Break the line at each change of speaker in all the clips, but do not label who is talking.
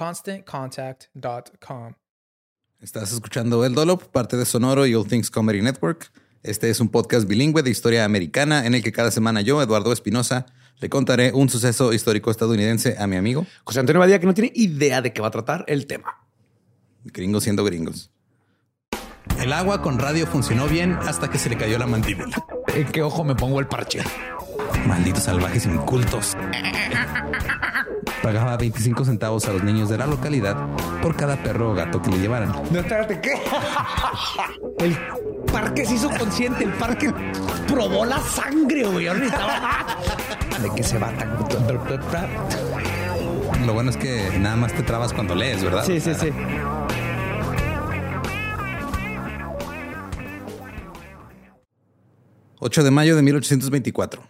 ConstantContact.com.
Estás escuchando El Dolop, parte de Sonoro y All Things Comedy Network. Este es un podcast bilingüe de historia americana en el que cada semana yo, Eduardo Espinosa, le contaré un suceso histórico estadounidense a mi amigo
José Antonio Badía, que no tiene idea de qué va a tratar el tema.
Gringos siendo gringos.
El agua con radio funcionó bien hasta que se le cayó la mandíbula.
¿En qué ojo me pongo el parche?
Malditos salvajes incultos. Pagaba 25 centavos a los niños de la localidad por cada perro o gato que le llevaran.
No, espérate, ¿qué? El parque se hizo consciente, el parque probó la sangre, güey. Necesitaba- ¿De qué se va tan?
Lo bueno es que nada más te trabas cuando lees, ¿verdad?
Sí, sí, sí.
— 8 de mayo de 1824.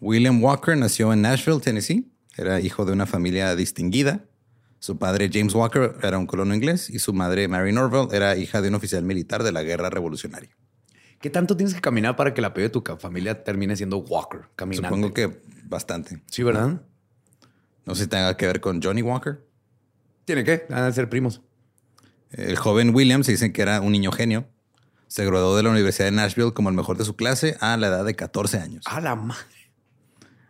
William Walker nació en Nashville, Tennessee. Era hijo de una familia distinguida. Su padre James Walker era un colono inglés y su madre Mary Norville era hija de un oficial militar de la guerra revolucionaria.
¿Qué tanto tienes que caminar para que el apellido de tu familia termine siendo Walker? Caminante.
Supongo que bastante.
Sí, ¿verdad?
No sé si tenga que ver con Johnny Walker.
¿Tiene que? Van a ser primos.
El joven William se dice que era un niño genio. Se graduó de la Universidad de Nashville como el mejor de su clase a la edad de 14 años.
A la madre.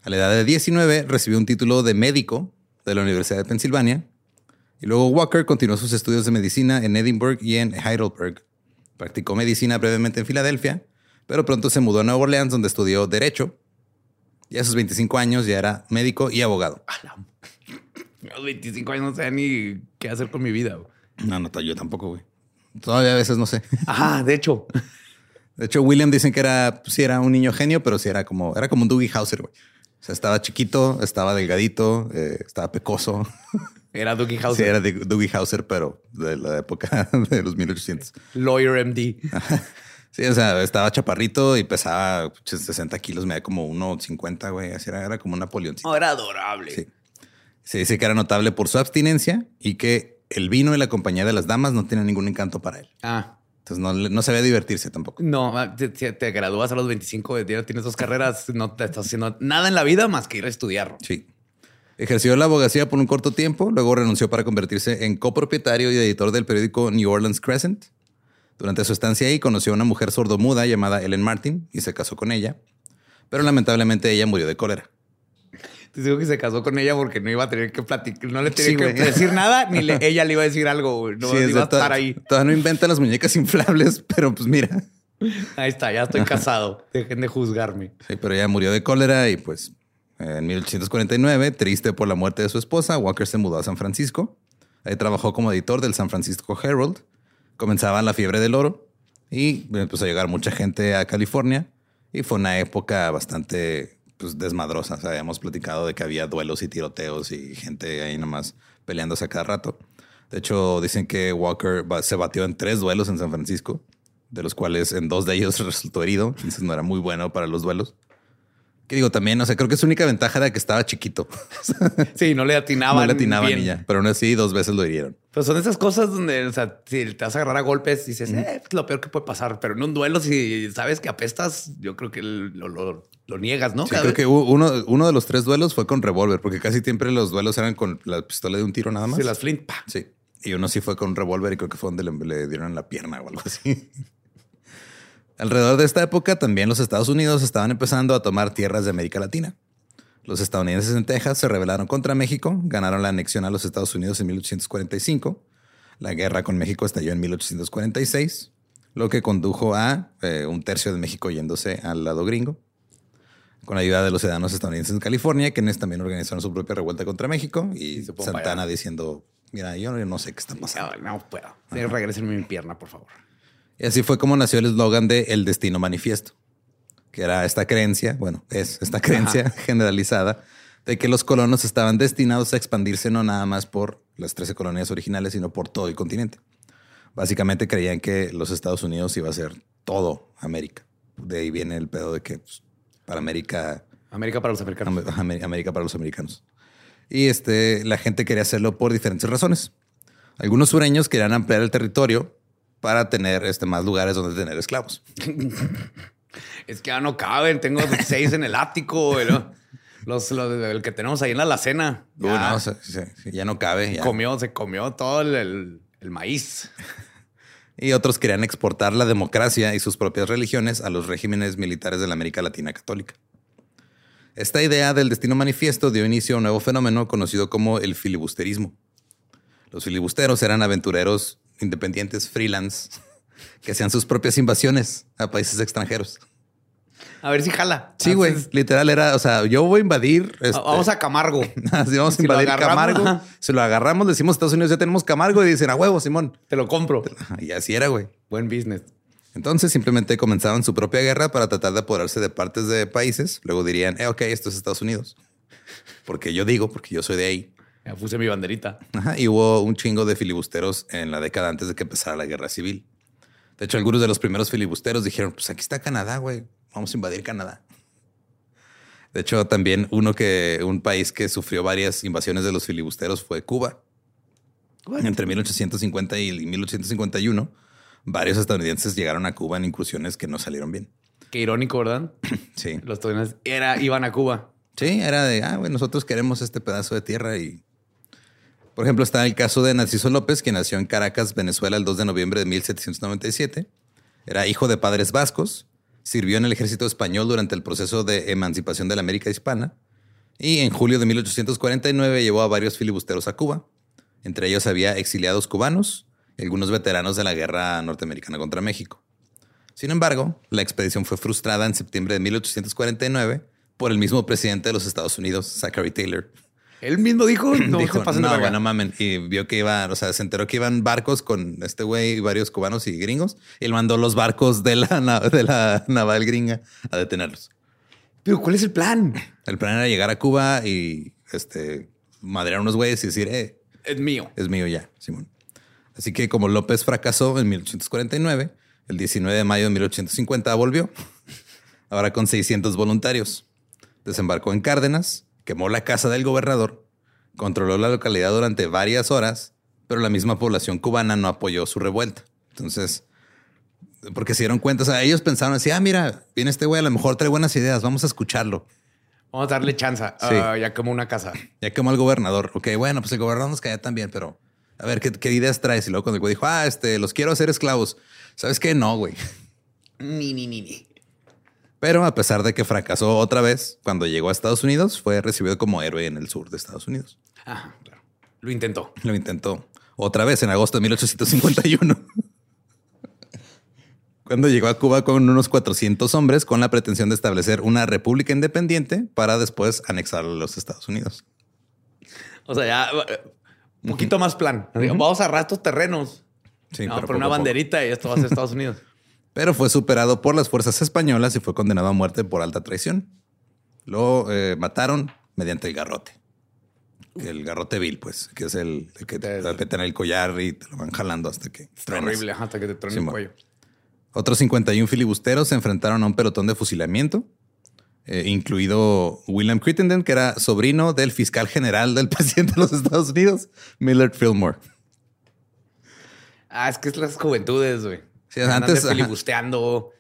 A la edad de 19 recibió un título de médico de la Universidad de Pensilvania. Y luego Walker continuó sus estudios de medicina en Edinburgh y en Heidelberg. Practicó medicina brevemente en Filadelfia, pero pronto se mudó a Nueva Orleans donde estudió Derecho. Y a sus 25 años ya era médico y abogado.
A los 25 años no sé ni qué hacer con mi vida. güey.
No, no, yo tampoco, güey. Todavía a veces no sé.
Ah, de hecho.
De hecho, William dicen que era, pues, sí era un niño genio, pero sí era como, era como un Dougie Hauser, güey. Sea, estaba chiquito, estaba delgadito, eh, estaba pecoso.
Era Dougie
Sí,
Hauser.
era de Dougie Hauser, pero de la época de los 1800.
Lawyer MD.
Sí, o sea, estaba chaparrito y pesaba pues, 60 kilos, me da como 1,50, güey. Así era, era como un Napoleoncito.
No, era adorable.
Sí. Se dice que era notable por su abstinencia y que el vino y la compañía de las damas no tenían ningún encanto para él.
Ah,
Entonces no, no sabía divertirse tampoco.
no, ah, te, te- gradúas a los 25, ya tienes dos carreras, no te estás haciendo nada en la vida más que ir a estudiar.
Sí. Ejerció la abogacía por un corto tiempo, luego renunció para convertirse en copropietario y editor del periódico New Orleans Crescent. Durante su estancia ahí conoció a una mujer sordomuda llamada Ellen Martin y se casó con ella, pero lamentablemente ella murió de cólera.
Digo que se casó con ella porque no iba a tener que platicar, no le tenía
Sí,
que
güey.
decir nada, ni le- ella le iba a decir algo, güey. No
Sí,
iba a estar ahí.
Todavía no inventan las muñecas inflables, pero pues mira.
Ahí está, ya estoy casado. Dejen de juzgarme.
Sí, pero ella murió de cólera y pues En 1849, triste por la muerte de su esposa, Walker se mudó a San Francisco. Ahí trabajó como editor del San Francisco Herald. Comenzaba la fiebre del oro y empezó a llegar mucha gente a California. Y fue una época bastante pues, desmadrosa. O sea, habíamos platicado de que había duelos y tiroteos y gente ahí nomás peleándose a cada rato. De hecho, dicen que Walker se batió en tres duelos en San Francisco, de los cuales en dos de ellos resultó herido. Entonces no era muy bueno para los duelos. Que digo también, o sea, creo que su única ventaja era que estaba chiquito.
Sí, no le atinaban.
no le atinaban
bien.
y ya. Pero aún así, dos veces lo hirieron.
Son esas cosas donde, o sea, si te vas a agarrar a golpes, dices, eh, es lo peor que puede pasar. Pero en un duelo, si sabes que apestas, yo creo que lo, lo- lo niegas, ¿no?
Sí,
Cada
creo
vez-
que uno, uno de los tres duelos fue con revólver, porque casi siempre los duelos eran con la pistola de un tiro nada más.
Sí, las flint, pa.
Sí. Y uno sí fue con revólver y creo que fue donde le, le dieron la pierna o algo así. Alrededor de esta época también los Estados Unidos estaban empezando a tomar tierras de América Latina. Los estadounidenses en Texas se rebelaron contra México, ganaron la anexión a los Estados Unidos en 1845. La guerra con México estalló en 1846, lo que condujo a eh, un tercio de México yéndose al lado gringo. Con la ayuda de los ciudadanos estadounidenses en California, quienes también organizaron su propia revuelta contra México, y Santana
allá.
diciendo, mira, yo no sé qué está pasando.
No, no puedo. Sí, regrésenme mi pierna, por favor.
Y así fue como nació el eslogan de El Destino Manifiesto, que era esta creencia, bueno, es esta creencia generalizada de que los colonos estaban destinados a expandirse no nada más por las 13 colonias originales, sino por todo el continente. Básicamente creían que los Estados Unidos iba a ser todo América. De ahí viene el pedo de que pues, para América
América para los americanos.
Am- Am- América para los americanos. Y este, la gente quería hacerlo por diferentes razones. Algunos sureños querían ampliar el territorio para tener este, más lugares donde tener esclavos.
Es que ya no caben. Tengo seis en el ático. ¿no? Los, los- el que tenemos ahí en la alacena.
Uh,
Ya
no, o sea, sí, sí, ya no cabe. ya.
comió, se comió todo el, el- el maíz.
Y otros querían exportar la democracia y sus propias religiones a los regímenes militares de la América Latina católica. Esta idea del destino manifiesto dio inicio a un nuevo fenómeno conocido como el filibusterismo. Los filibusteros eran aventureros independientes freelance que hacían sus propias invasiones a países extranjeros.
A ver si jala.
Sí, güey. Literal era, o sea, yo voy a invadir. este,
Vamos a Camargo.
así vamos a invadir Camargo.
ajá.
Si lo agarramos, decimos Estados Unidos ya tenemos Camargo y dicen a huevo, Simón.
Te lo compro.
Y así era, güey.
Buen business.
Entonces simplemente comenzaban su propia guerra para tratar de apoderarse de partes de países. Luego dirían, eh, ok, esto es Estados Unidos. Porque yo digo, porque yo soy de ahí.
Ya puse mi banderita.
Ajá, y hubo un chingo de filibusteros en la década antes de que empezara la guerra civil. De hecho, algunos de los primeros filibusteros dijeron, pues aquí está Canadá, güey. Vamos a invadir Canadá. De hecho, también uno que, un país que sufrió varias invasiones de los filibusteros fue Cuba. Entre 1850 y 1851, varios estadounidenses llegaron a Cuba en incursiones que no salieron bien.
Qué irónico, ¿verdad?
Sí.
Los estadounidenses era, iban a Cuba.
Sí, era de, ah, güey, nosotros queremos este pedazo de tierra y... Por ejemplo, está el caso de Narciso López, que nació en Caracas, Venezuela, el 2 de noviembre de 1797. Era hijo de padres vascos, sirvió en el ejército español durante el proceso de emancipación de la América hispana y en julio de 1849 llevó a varios filibusteros a Cuba. Entre ellos había exiliados cubanos y algunos veteranos de la guerra norteamericana contra México. Sin embargo, la expedición fue frustrada en septiembre de 1849 por el mismo presidente de los Estados Unidos, Zachary Taylor.
Él mismo dijo, no
Dijo,
se pasen
no,
verga".
güey, no mamen. Y vio que iban, o sea, se enteró que iban barcos con este güey y varios cubanos y gringos. Y él mandó los barcos de la, de la naval gringa a detenerlos.
Pero ¿cuál es el plan?
El plan era llegar a Cuba y este, madrear a unos güeyes y decir, eh,
Es mío.
es mío ya, Simón. Así que como López fracasó en 1849, el 19 de mayo de 1850 volvió, ahora con 600 voluntarios. Desembarcó en Cárdenas, quemó la casa del gobernador, controló la localidad durante varias horas, pero la misma población cubana no apoyó su revuelta. Entonces, porque se dieron cuenta, o sea, ellos pensaron así, ah, mira, viene este güey, a lo mejor trae buenas ideas, vamos a escucharlo.
Vamos a darle chance.
Sí.
Ah, ya como una casa.
Ya quemó al gobernador. Ok, bueno, pues el gobernador nos caía también, pero a ver, ¿qué, qué ideas traes? Y luego cuando el güey dijo, ah, este, los quiero hacer esclavos. ¿Sabes qué? No, güey.
Ni, ni, ni, ni.
Pero a pesar de que fracasó otra vez, cuando llegó a Estados Unidos, fue recibido como héroe en el sur de Estados Unidos.
Ajá, claro. Lo intentó.
Lo intentó otra vez en agosto de 1851. cuando llegó a Cuba con unos 400 hombres con la pretensión de establecer una república independiente para después anexarla a los Estados Unidos.
O sea, ya eh, un poquito más plan. Vamos a estos terrenos.
Sí,
Vamos a
pero
poner una banderita y esto va a ser Estados Unidos.
Pero fue superado por las fuerzas españolas y fue condenado a muerte por alta traición. Lo eh, mataron mediante el garrote. El garrote vil, pues, que es el, el que te apretan el collar y te lo van jalando hasta que truenas.
horrible hasta que te truene
Sí,
el cuello.
Otros 51 filibusteros se enfrentaron a un pelotón de fusilamiento, eh, incluido William Crittenden, que era sobrino del fiscal general del presidente de los Estados Unidos, Millard Fillmore.
Ah, es que es las juventudes, güey.
Sí, antes,
filibusteando.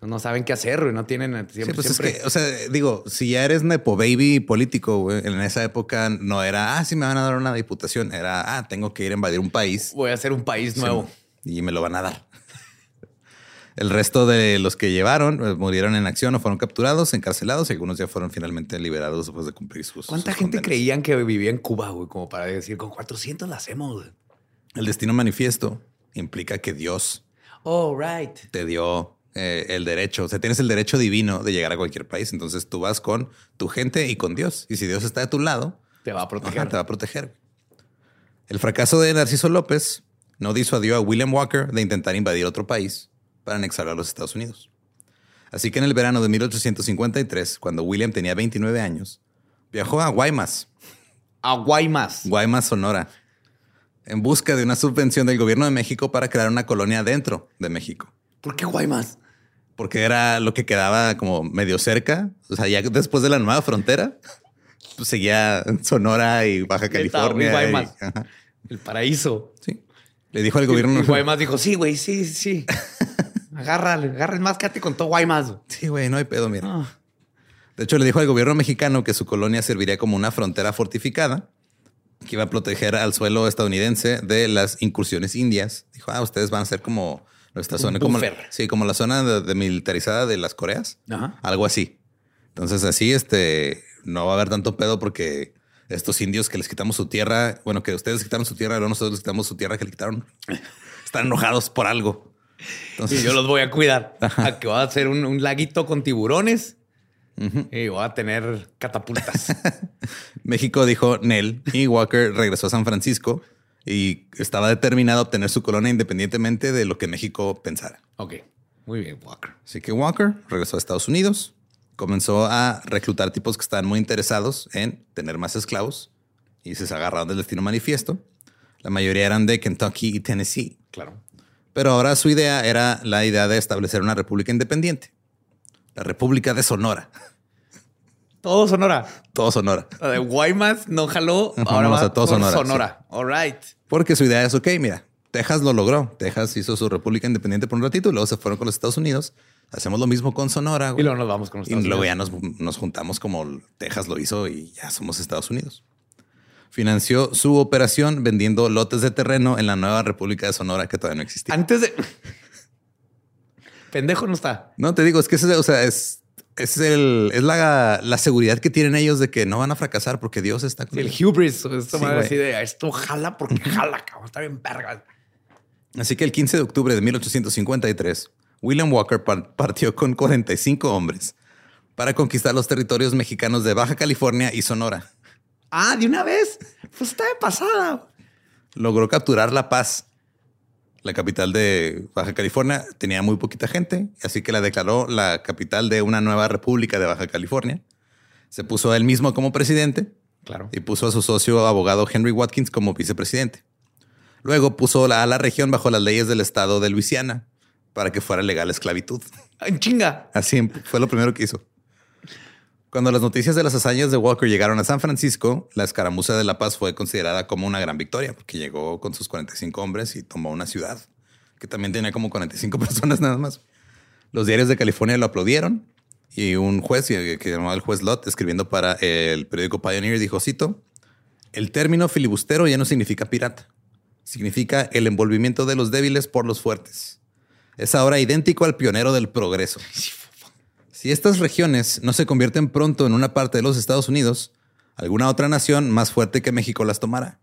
No, no saben qué hacer, güey. No tienen siempre.
Sí, pues
siempre-
es que, o sea, digo, si ya eres nepo baby político, güey, en esa época no era, ah, sí me van a dar una diputación, era, ah, tengo que ir a invadir un país
Voy a hacer un país nuevo.
y me lo van a dar. El resto de los que llevaron eh, murieron en acción o fueron capturados, encarcelados y algunos ya fueron finalmente liberados después de cumplir sus.
¿Cuánta
sus
gente
condenas.
creían que vivía en Cuba, güey? Como para decir, con 400 la hacemos, güey.
El destino manifiesto implica que Dios
Oh, right.
te dio eh, el derecho, o sea, tienes el derecho divino de llegar a cualquier país. Entonces tú vas con tu gente y con Dios. Y si Dios está de tu lado,
Te va a
ajá,
proteger.
te va a proteger. El fracaso de Narciso López no disuadió a William Walker de intentar invadir otro país para anexarlo a los Estados Unidos. Así que en el verano de 1853, cuando William tenía 29 años, viajó a Guaymas,
A Guaymas.
Guaymas, Sonora, en busca de una subvención del gobierno de México para crear una colonia dentro de México.
¿Por qué Guaymas?
Porque era lo que quedaba como medio cerca. O sea, ya después de la nueva frontera, pues seguía Sonora y Baja California.
y Guaymas. El paraíso.
sí. Le dijo al gobierno.
Y Guaymas dijo, sí, güey, sí, sí. Agárrale, agárrale más, quédate con todo Guaymas.
Sí, güey, no hay pedo, mira.
Ah.
De hecho, le dijo al gobierno mexicano que su colonia serviría como una frontera fortificada que iba a proteger al suelo estadounidense de las incursiones indias. Dijo, ah, ustedes van a ser como nuestra zona, como, sí, como la zona de- demilitarizada de las Coreas.
Ajá.
Algo así. Entonces, así, este, no va a haber tanto pedo porque estos indios que les quitamos su tierra, bueno, que ustedes quitaron su tierra, luego nosotros les quitamos su tierra que le quitaron. Están enojados por algo. Entonces,
Y yo los voy a cuidar. A que va a ser un, un laguito con tiburones. Y voy a tener catapultas.
México dijo Nel y Walker regresó a San Francisco y estaba determinado a obtener su colonia independientemente de lo que México pensara.
ok. Muy bien, Walker.
Así que Walker regresó a Estados Unidos, comenzó a reclutar tipos que estaban muy interesados en tener más esclavos y se agarraron del destino manifiesto. La mayoría eran de Kentucky y Tennessee,
Claro.
pero ahora su idea era la idea de establecer una república independiente, la República de Sonora,
Todo Sonora.
todo Sonora.
La de Guaymas no jaló. Ahora
vamos
va
a todo Sonora,
Sonora. All right.
Porque su idea es, ok, mira, Texas lo logró. Texas hizo su república independiente por un ratito y luego se fueron con los Estados Unidos. Hacemos lo mismo con Sonora.
Y luego nos vamos con los
Y
Estados
luego
Unidos.
ya nos, nos juntamos como Texas lo hizo y ya somos Estados Unidos. Financió su operación vendiendo lotes de terreno en la nueva República de Sonora que todavía no existía.
Antes de. Pendejo no está.
No te digo, es que ese, o sea, es, es, el, es la, la seguridad que tienen ellos de que no van a fracasar porque Dios está con
Sí, el
ellos.
hubris. Esto
Sí,
madre así de esto jala porque jala, cabrón. Está bien verga.
Así que el 15 de octubre de 1853, William Walker par- partió con 45 hombres para conquistar los territorios mexicanos de Baja California y Sonora.
Ah, de una vez. Pues está de pasada.
Logró capturar La Paz, la capital de Baja California. Tenía muy poquita gente, así que la declaró la capital de una nueva república de Baja California. Se puso a él mismo como presidente
Claro.
y puso a su socio abogado Henry Watkins como vicepresidente. Luego puso a la región bajo las leyes del estado de Luisiana para que fuera legal la esclavitud.
En chinga.
Así fue lo primero que hizo. Cuando las noticias de las hazañas de Walker llegaron a San Francisco, la escaramuza de La Paz fue considerada como una gran victoria, porque llegó con sus 45 hombres y tomó una ciudad que también tenía como 45 personas nada más. Los diarios de California lo aplaudieron y un juez que llamaba el juez Lott, escribiendo para el periódico Pioneer, dijo, cito, el término filibustero ya no significa pirata, significa el envolvimiento de los débiles por los fuertes. Es ahora idéntico al pionero del progreso. Si estas regiones no se convierten pronto en una parte de los Estados Unidos, alguna otra nación más fuerte que México las tomará.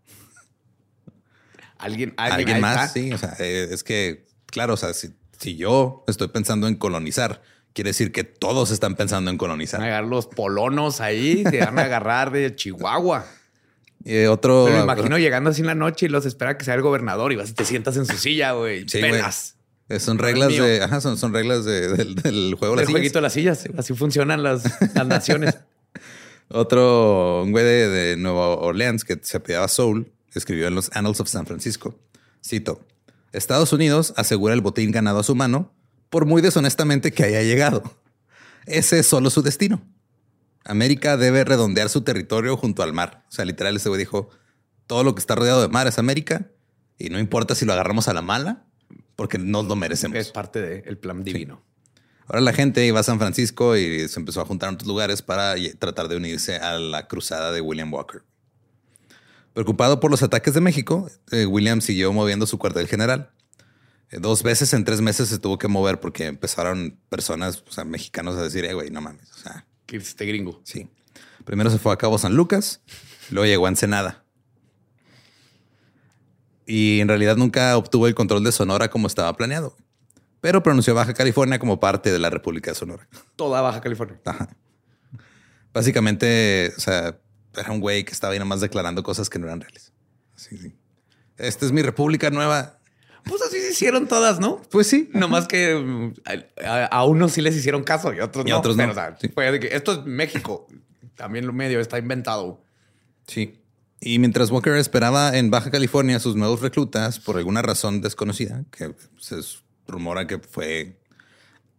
Alguien, alguien,
Alguien más, sí. O sea, eh, es que, claro, o sea, si, si yo estoy pensando en colonizar, quiere decir que todos están pensando en colonizar.
Van a llegar los polonos ahí, se van a agarrar de Chihuahua.
Eh, otro.
Me imagino llegando así en la noche y los espera que sea el gobernador y vas y te sientas en su silla, güey.
Sí.
Pelas.
Eh, Son reglas
mío.
de. Ajá, son, son reglas de- del, del juego. de las sillas.
jueguito de las sillas. Así funcionan las, las naciones.
Otro un güey de, de Nueva Orleans que se apellidaba Soul escribió en los Annals of San Francisco. Cito: Estados Unidos asegura el botín ganado a su mano, por muy deshonestamente que haya llegado. Ese es solo su destino. América debe redondear su territorio junto al mar. O sea, literal, ese güey dijo: todo lo que está rodeado de mar es América y no importa si lo agarramos a la mala, porque nos lo merecemos.
Es parte del plan divino.
Ahora la gente iba a San Francisco y se empezó a juntar en otros lugares para tratar de unirse a la cruzada de William Walker. Preocupado por los ataques de México, eh, William siguió moviendo su cuartel general. Eh, dos veces en tres meses se tuvo que mover porque empezaron personas, o sea, mexicanos a decir, eh, güey, no mames. O sea,
Que este gringo.
sí. Primero se fue a Cabo San Lucas, luego llegó a Ensenada. Y en realidad nunca obtuvo el control de Sonora como estaba planeado, pero pronunció Baja California como parte de la República de Sonora.
Toda Baja California.
Ajá. Básicamente, o sea, era un güey que estaba ahí nomás declarando cosas que no eran reales. Sí, sí. Esta es mi república nueva.
Pues así se hicieron todas, ¿no?
Pues sí.
Nomás que a, a unos sí les hicieron caso y a otros
Y
no.
otros no.
Pero, o sea,
Sí.
fue de que esto es México. También lo medio está inventado.
Sí. Y mientras Walker esperaba en Baja California a sus nuevos reclutas por alguna razón desconocida, que se rumora que fue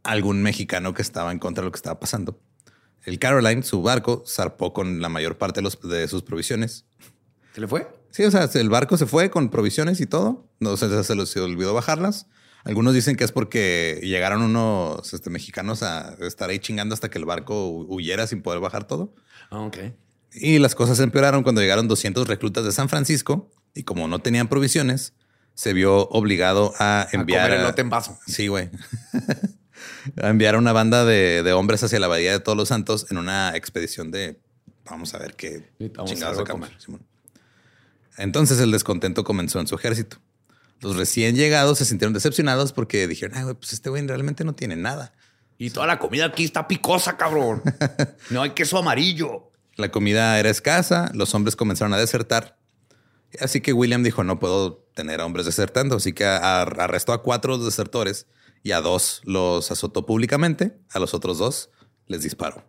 algún mexicano que estaba en contra de lo que estaba pasando, el Caroline, su barco, zarpó con la mayor parte de, los- de sus provisiones.
¿Se le fue?
Sí, o sea, el barco se fue con provisiones y todo. No sé, se, se les olvidó bajarlas. Algunos dicen que es porque llegaron unos este, mexicanos a estar ahí chingando hasta que el barco hu- huyera sin poder bajar todo.
Ah, ok.
Y las cosas empeoraron cuando llegaron 200 reclutas de San Francisco y como no tenían provisiones, se vio obligado a enviar
a comer elote en vaso.
Sí, güey. a enviar a una banda de, de hombres hacia la bahía de Todos los Santos en una expedición de vamos a ver qué
vamos
chingados
comer.
Simón. Entonces el descontento comenzó en su ejército. Los recién llegados se sintieron decepcionados porque dijeron, ay, güey, pues este güey realmente no tiene nada.
Y toda la comida aquí está picosa, cabrón. No hay queso amarillo.
La comida era escasa, los hombres comenzaron a desertar. Así que William dijo, no puedo tener hombres desertando. Así que arrestó a cuatro desertores y a dos los azotó públicamente, a los otros dos les disparó.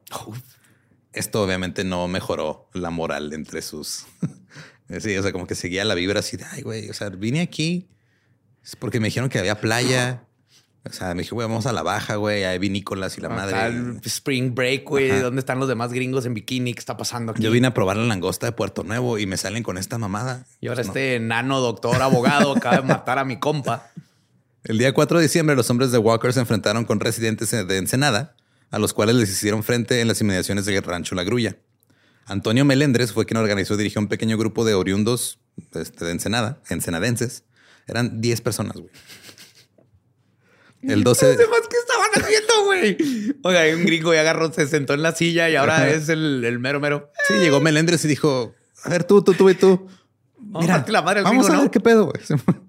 Esto obviamente no mejoró la moral entre sus... sí, o sea, como que seguía la vibra así de, ay, güey, o sea, vine aquí porque me dijeron que había playa. O sea, me dije, güey, vamos a la baja, güey, hay vinícolas y la
Acá
madre.
Spring Break, güey.
Ajá.
¿Dónde están los demás gringos en bikini? ¿Qué está pasando aquí?
Yo vine a probar la langosta de Puerto Nuevo y me salen con esta mamada.
Y ahora
no.
este enano doctor abogado acaba de matar a mi compa.
El día 4 de diciembre, los hombres de Walker se enfrentaron con residentes de Ensenada, a los cuales les hicieron frente en las inmediaciones del rancho La Grulla. Antonio Melendres fue quien organizó y dirigió un pequeño grupo de oriundos este, de Ensenada, ensenadenses. Eran 10 personas, güey. El 12
¿Los demás qué estaban haciendo, güey? Oiga, un gringo y agarró, se sentó en la silla y ahora
Ajá.
es el, el mero mero.
Sí, llegó Melendres y dijo, a ver, tú, tú, tú y tú.
Vamos a darte la madre
vamos
gringo,
a ver
¿no?
qué pedo, güey.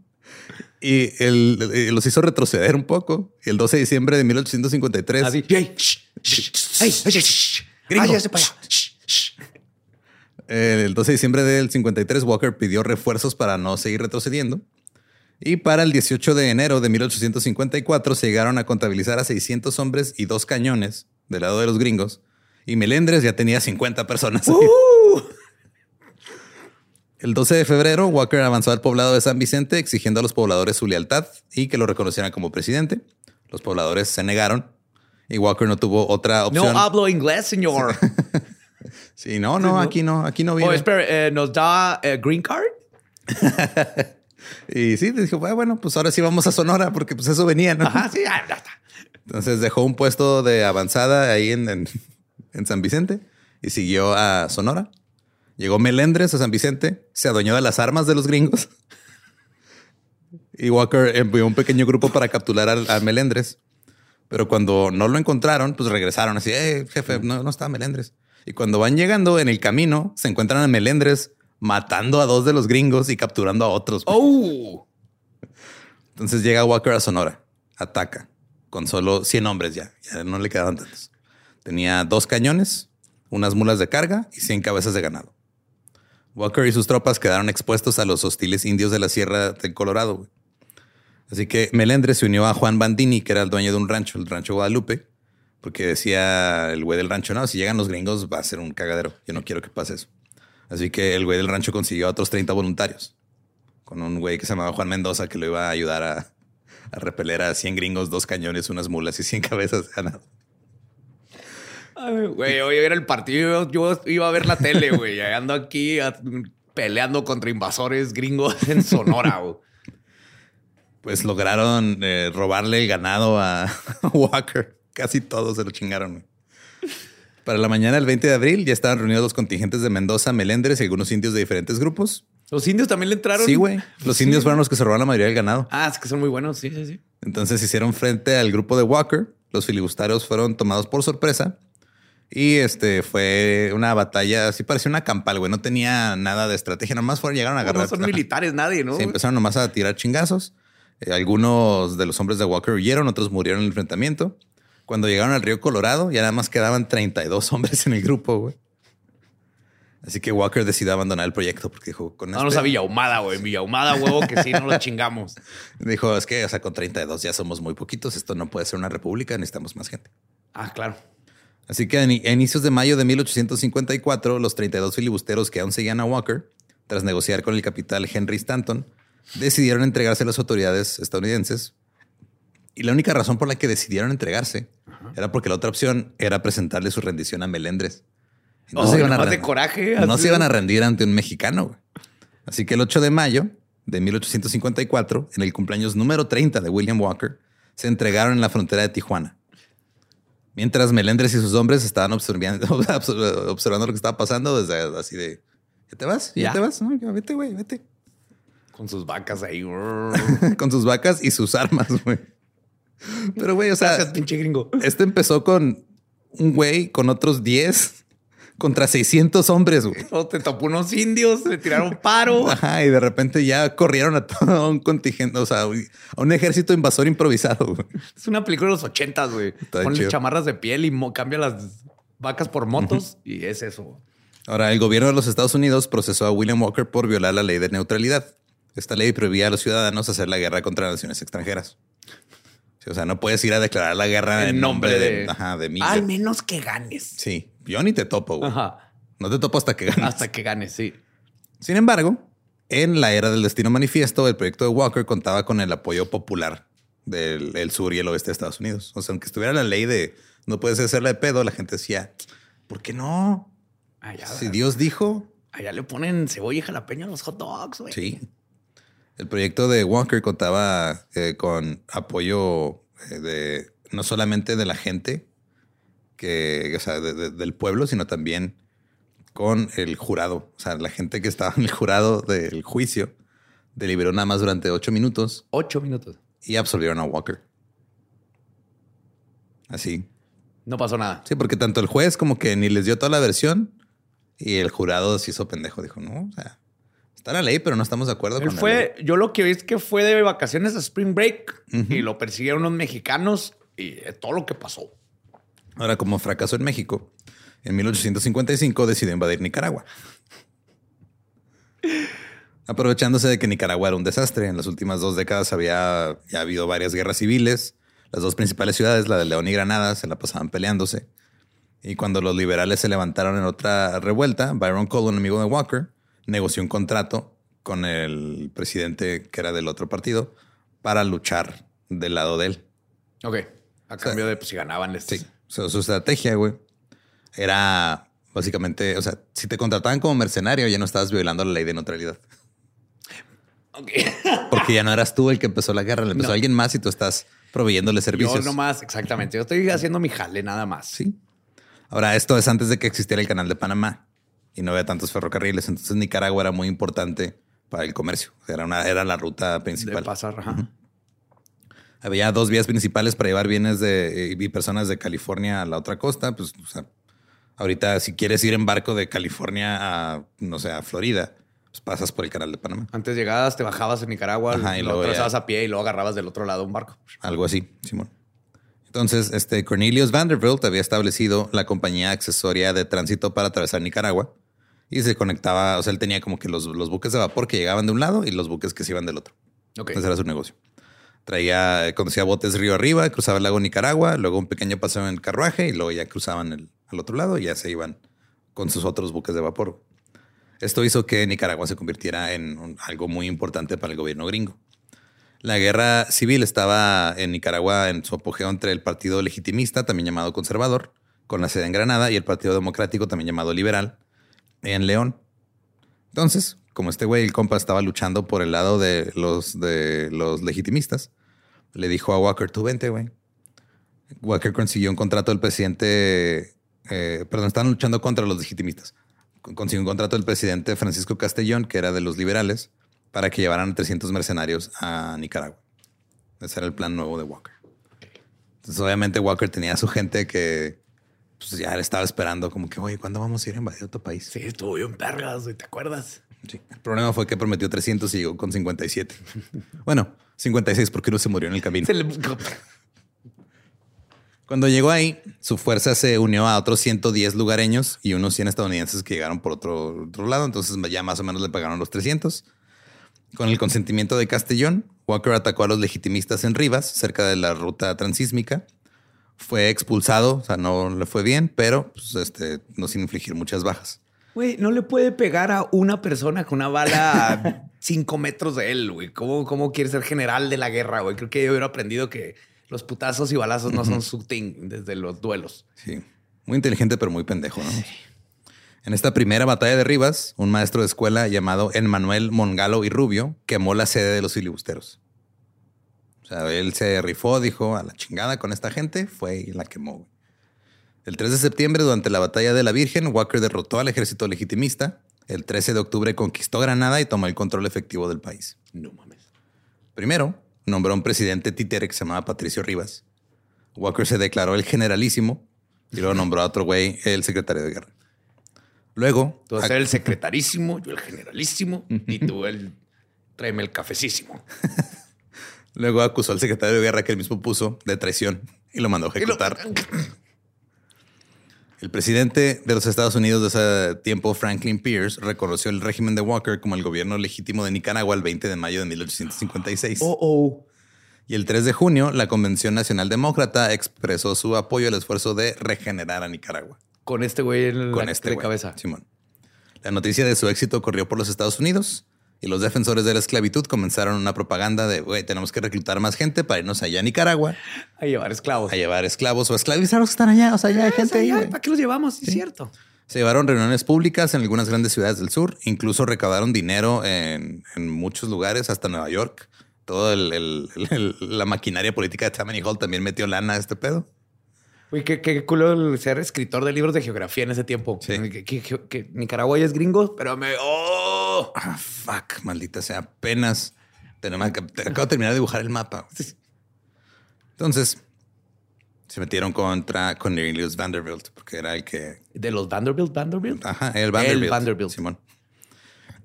Y él, eh, los hizo retroceder un poco. Y el 12 de diciembre de 1853,
Así. ¡Ey! shh, shh, ¡Ey! ey, shh, shh!
Gringo.
¡Váyase para allá! Shh, shh.
eh, el 12 de diciembre del 53, Walker pidió refuerzos para no seguir retrocediendo. Y para el 18 de enero de 1854 se llegaron a contabilizar a 600 hombres y dos cañones del lado de los gringos. Y Melendres ya tenía 50 personas. ahí.
Uh.
El 12 de febrero, Walker avanzó al poblado de San Vicente exigiendo a los pobladores su lealtad y que lo reconocieran como presidente. Los pobladores se negaron y Walker no tuvo otra
No
opción.
hablo inglés, señor.
sí, no, no, aquí no, aquí no
Oh,
vive.
espera, eh, ¿nos da eh, green card?
y sí, dijo, "Ah, bueno, pues ahora sí vamos a Sonora porque pues eso venía, ¿no?
Ajá, sí, ah, ya está.
Entonces dejó un puesto de avanzada ahí en, en- en San Vicente y siguió a Sonora. Llegó Melendres a San Vicente, se adueñó de las armas de los gringos. Y Walker envió un pequeño grupo para capturar al- a, Melendres. Pero cuando no lo encontraron, pues regresaron así, eh, jefe, no, no está Melendres. Y cuando van llegando en el camino, se encuentran a Melendres matando a dos de los gringos y capturando a otros.
Oh,
Entonces llega Walker a Sonora. ataca con solo 100 hombres ya. Ya no le quedaban tantos. Tenía dos cañones, unas mulas de carga y 100 cabezas de ganado. Walker y sus tropas quedaron expuestos a los hostiles indios de la Sierra del Colorado. Así que Melendre se unió a Juan Bandini, que era el dueño de un rancho, el rancho Guadalupe, porque decía el güey del rancho, no, si llegan los gringos va a ser un cagadero. Yo no quiero que pase eso. Así que el güey del rancho consiguió a otros 30 voluntarios, con un güey que se llamaba Juan Mendoza, que lo iba a ayudar a, a repeler a 100 gringos, dos cañones, unas mulas y 100 cabezas de ganado.
Ay, Güey, hoy era el partido. Yo iba a ver la tele, güey. Ando aquí a- peleando contra invasores gringos en Sonora, güey.
Pues lograron eh, robarle el ganado a Walker. Casi todos se lo chingaron. güey. Para la mañana del 20 de abril ya estaban reunidos los contingentes de Mendoza, Melendres y algunos indios de diferentes grupos.
Los indios también le entraron.
Sí, güey. Los
Sí.
indios fueron los que se robaron la mayoría del ganado.
Ah, es que son muy buenos. Sí, sí, sí.
Entonces hicieron frente al grupo de Walker. Los filibustarios fueron tomados por sorpresa. Y este fue una batalla, así parecía una campal, güey. No tenía nada de estrategia, nomás fueron, llegaron a agarrar.
No son militares nadie, ¿no?
Sí, empezaron nomás a tirar chingazos. Eh, algunos de los hombres de Walker huyeron, otros murieron en el enfrentamiento. Cuando llegaron al río Colorado, ya nada más quedaban 32 hombres en el grupo, güey. Así que Walker decidió abandonar el proyecto porque dijo, con
Vámonos
este-
a Villahumada, güey. Villahumada, huevo, que sí, no lo chingamos.
dijo, es que, o sea, con 32 ya somos muy poquitos. Esto no puede ser una república, necesitamos más gente.
Ah, claro.
Así que a ini- a inicios de mayo de 1854, los 32 filibusteros que aún seguían a Walker, tras negociar con el capital Henry Stanton, decidieron entregarse a las autoridades estadounidenses. Y la única razón por la que decidieron entregarse era porque la otra opción era presentarle su rendición a Melendres. Y
Oh, nomás
ren-
de coraje,
No
así.
se iban a rendir ante un mexicano. güey. Así que el 8 de mayo de 1854, en el cumpleaños número 30 de William Walker, se entregaron en la frontera de Tijuana. Mientras Melendres y sus hombres estaban observando, observando lo que estaba pasando desde así de, ¿ya te vas? ¿Ya,
¿Ya?
te vas? No, ya, vete, güey, vete.
Con sus vacas ahí.
Con sus vacas y sus armas, güey. Pero, güey, o sea,
Gracias, pinche gringo.
este empezó con un güey con otros 10 contra 600 hombres, güey.
Oh, te topó unos indios, le tiraron paro.
Ajá, y de repente ya corrieron a todo un contingente, o sea, a un ejército invasor improvisado. güey.
Es una película de los ochentas, güey.
Está
Ponle
chido.
chamarras de piel y cambia las vacas por motos y es eso.
Ahora, el gobierno de los Estados Unidos procesó a William Walker por violar la ley de neutralidad. Esta ley prohibía a los ciudadanos hacer la guerra contra naciones extranjeras. Sí, o sea, no puedes ir a declarar la guerra en, nombre de, ajá, de mí.
Al menos que ganes.
Sí, yo ni te topo, güey.
Ajá.
No te topo hasta que ganes.
Hasta que ganes, sí.
Sin embargo, en la era del destino manifiesto, el proyecto de Walker contaba con el apoyo popular del el sur y el oeste de Estados Unidos. O sea, aunque estuviera la ley de no puedes hacerla de pedo, la gente decía, ¿por qué no?
Allá,
Si Dios dijo,
allá le ponen cebolla y jalapeño a los hot dogs, güey.
sí. El proyecto de Walker contaba eh, con apoyo eh, de no solamente de la gente que, o sea, de- de- del pueblo, sino también con el jurado. O sea, la gente que estaba en el jurado del juicio deliberó nada más durante ocho minutos
Ocho minutos.
y absolvieron a Walker. Así.
No pasó nada.
Sí, porque tanto el juez como que ni les dio toda la versión y el jurado se hizo pendejo. Dijo, no, o sea, está la ley, pero no estamos de acuerdo
Él
con la ley".
fue, yo lo que vi es que fue de vacaciones a Spring Break y lo persiguieron unos mexicanos y eh, todo lo que pasó.
Ahora, como fracasó en México, en 1855 decidió invadir Nicaragua. Aprovechándose de que Nicaragua era un desastre, en las últimas dos décadas había ya habido varias guerras civiles. Las dos principales ciudades, la de León y Granada, se la pasaban peleándose. Y cuando los liberales se levantaron en otra revuelta, Byron Cole, un amigo de Walker, negoció un contrato con el presidente que era del otro partido para luchar del lado de él.
Ok. A cambio de pues, si ganaban les...
Sí. O sea, su estrategia, güey, era básicamente, o sea, si te contrataban como mercenario, ya no estabas violando la ley de neutralidad.
Ok.
Porque ya no eras tú el que empezó la guerra, le empezó
No.
alguien más y tú estás proveyéndole servicios.
Yo nomás, exactamente. Yo estoy haciendo mi jale nada más.
Sí. Ahora, esto es antes de que existiera el canal de Panamá y no había tantos ferrocarriles. Entonces, Nicaragua era muy importante para el comercio. Era, una, era la ruta
De
principal.
pasar. Ajá.
Había dos vías principales para llevar bienes de, y personas de California a la otra costa. Pues, o sea, ahorita, si quieres ir en barco de California a, no sé, a Florida, pues, pasas por el canal de Panamá.
Antes llegabas, te bajabas en Nicaragua,
Ajá, y
lo
luego
atravesabas a pie y luego agarrabas del otro lado un barco.
Algo así, Simón. Entonces, este Cornelius Vanderbilt había establecido la compañía accesoria de tránsito para atravesar Nicaragua y se conectaba, o sea, él tenía como que los, los buques de vapor que llegaban de un lado y los buques que se iban del otro.
Ok.
Ese era su negocio. Traía, conducía botes río arriba, cruzaba el lago Nicaragua, luego un pequeño paseo en carruaje y luego ya cruzaban el, al otro lado y ya se iban con sus otros buques de vapor. Esto hizo que Nicaragua se convirtiera en un- algo muy importante para el gobierno gringo. La guerra civil estaba en Nicaragua en su apogeo entre el Partido Legitimista, también llamado Conservador, con la sede en Granada, y el Partido Democrático, también llamado Liberal, en León. Entonces, como este güey, el compa, estaba luchando por el lado de los, de los legitimistas, le dijo a Walker, tú vente, güey. Walker consiguió un contrato del presidente, eh, perdón, estaban luchando contra los legitimistas. Con- Consiguió un contrato del presidente Francisco Castellón, que era de los liberales, para que llevaran 300 mercenarios a Nicaragua. Ese era el plan nuevo de Walker. Entonces, obviamente, Walker tenía a su gente que pues, ya le estaba esperando, como que, oye, ¿cuándo vamos a ir a invadir otro país?
Sí, estuvo bien pergas, güey, ¿te acuerdas?
Sí. El problema fue que prometió 300 y llegó con 57. bueno, 56 porque uno se murió en el camino.
Se le-
Cuando llegó ahí, su fuerza se unió a otros 110 lugareños y unos 100 estadounidenses que llegaron por otro, otro lado. Entonces ya más o menos le pagaron los 300. Con el consentimiento de Castellón, Walker atacó a los legitimistas en Rivas, cerca de la ruta transísmica. Fue expulsado, o sea, no le fue bien, pero pues, este, no sin infligir muchas bajas.
Güey, no le puede pegar a una persona con una bala a cinco metros de él, güey. ¿Cómo, ¿Cómo quiere ser general de la guerra, güey? Creo que yo hubiera aprendido que los putazos y balazos no son su thing desde los duelos.
Sí, muy inteligente, pero muy pendejo, ¿no? En esta primera batalla de Rivas, un maestro de escuela llamado Emmanuel Mongalo y Rubio quemó la sede de los filibusteros. O sea, él se rifó, dijo a la chingada con esta gente, fue y la quemó. El 3 de septiembre, durante la batalla de la Virgen, Walker derrotó al ejército legitimista. El 13 de octubre conquistó Granada y tomó el control efectivo del país.
No mames.
Primero, nombró un presidente títere que se llamaba Patricio Rivas. Walker se declaró el generalísimo y luego nombró a otro güey el secretario de guerra. Luego,
Tú vas a ser el secretarísimo, yo el generalísimo y tú el tráeme el cafecísimo.
luego acusó al secretario de guerra que él mismo puso de traición y lo mandó a ejecutar. El presidente de los Estados Unidos de ese tiempo, Franklin Pierce, reconoció el régimen de Walker como el gobierno legítimo de Nicaragua el 20 de mayo de 1856.
Oh, oh.
Y el 3 de junio, la Convención Nacional Demócrata expresó su apoyo al esfuerzo de regenerar a Nicaragua.
Con este güey en
Con
la
este
de cabeza.
Simón. La noticia de su éxito corrió por los Estados Unidos y los defensores de la esclavitud comenzaron una propaganda de, güey, tenemos que reclutar más gente para irnos allá a Nicaragua
A llevar esclavos.
a llevar esclavos o a esclavizar a los que están allá. O sea, ya hay gente ahí,
Ay,
güey.
¿Para qué los llevamos? Sí, es cierto.
Se llevaron reuniones públicas en algunas grandes ciudades del sur, incluso recaudaron dinero en, en muchos lugares, hasta Nueva York. Todo el- el- el- la maquinaria política de Tammany Hall también metió lana a este pedo.
Güey, qué, qué culo el ser escritor de libros de geografía en ese tiempo.
Sí.
Que, que- que- que Nicaragua ya es gringo, pero me... ¡Oh!
Ah, fuck, maldita sea. Apenas te- acabo de terminar de dibujar el mapa. Entonces, se metieron contra Cornelius Vanderbilt, porque era el que
De los Vanderbilt, Vanderbilt.
Ajá, el Vanderbilt.
El Vanderbilt.
Simón.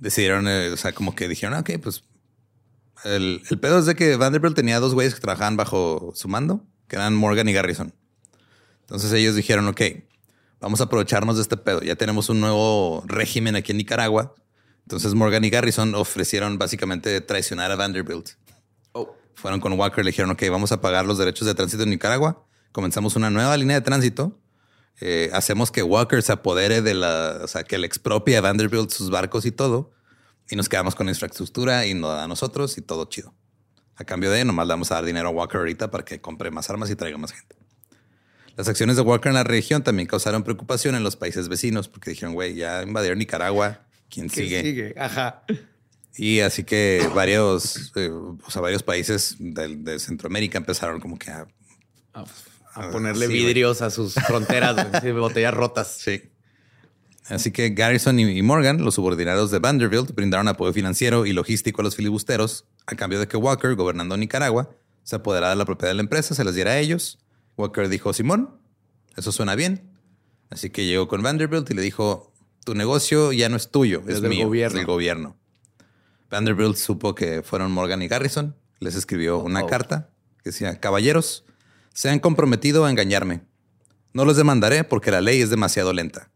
Decidieron, eh, o sea, como que dijeron, "Ah, ok, pues. El, el pedo es de que Vanderbilt tenía dos güeyes que trabajaban bajo su mando, que eran Morgan y Garrison. Entonces ellos dijeron, ok, vamos a aprovecharnos de este pedo. Ya tenemos un nuevo régimen aquí en Nicaragua. Entonces Morgan y Garrison ofrecieron básicamente traicionar a Vanderbilt.
Oh.
Fueron con Walker, le dijeron, ok, vamos a pagar los derechos de tránsito en Nicaragua. Comenzamos una nueva línea de tránsito. Eh, hacemos que Walker se apodere de la, o sea, que le expropie a Vanderbilt sus barcos y todo. Y nos quedamos con infraestructura y nos da a nosotros y todo chido. A cambio de, nomás le vamos a dar dinero a Walker ahorita para que compre más armas y traiga más gente. Las acciones de Walker en la región también causaron preocupación en los países vecinos porque dijeron, güey, ya invadieron Nicaragua. ¿Quién
¿Qué
sigue?
sigue? Ajá.
Y así que varios, eh, o sea, varios países de, de Centroamérica empezaron como que a...
A, a ponerle
Sí,
vidrios a sus fronteras, botellas rotas.
Sí. Así que Garrison y Morgan, los subordinados de Vanderbilt, brindaron apoyo financiero y logístico a los filibusteros a cambio de que Walker, gobernando Nicaragua, se apoderara de la propiedad de la empresa, se las diera a ellos. Walker dijo, Simón, eso suena bien. Así que llegó con Vanderbilt y le dijo, tu negocio ya no es tuyo, es,
Es del
mío,
gobierno.
es del gobierno. Vanderbilt supo que fueron Morgan y Garrison. Les escribió una
oh.
carta que decía, caballeros, se han comprometido a engañarme. No los demandaré porque la ley es demasiado lenta.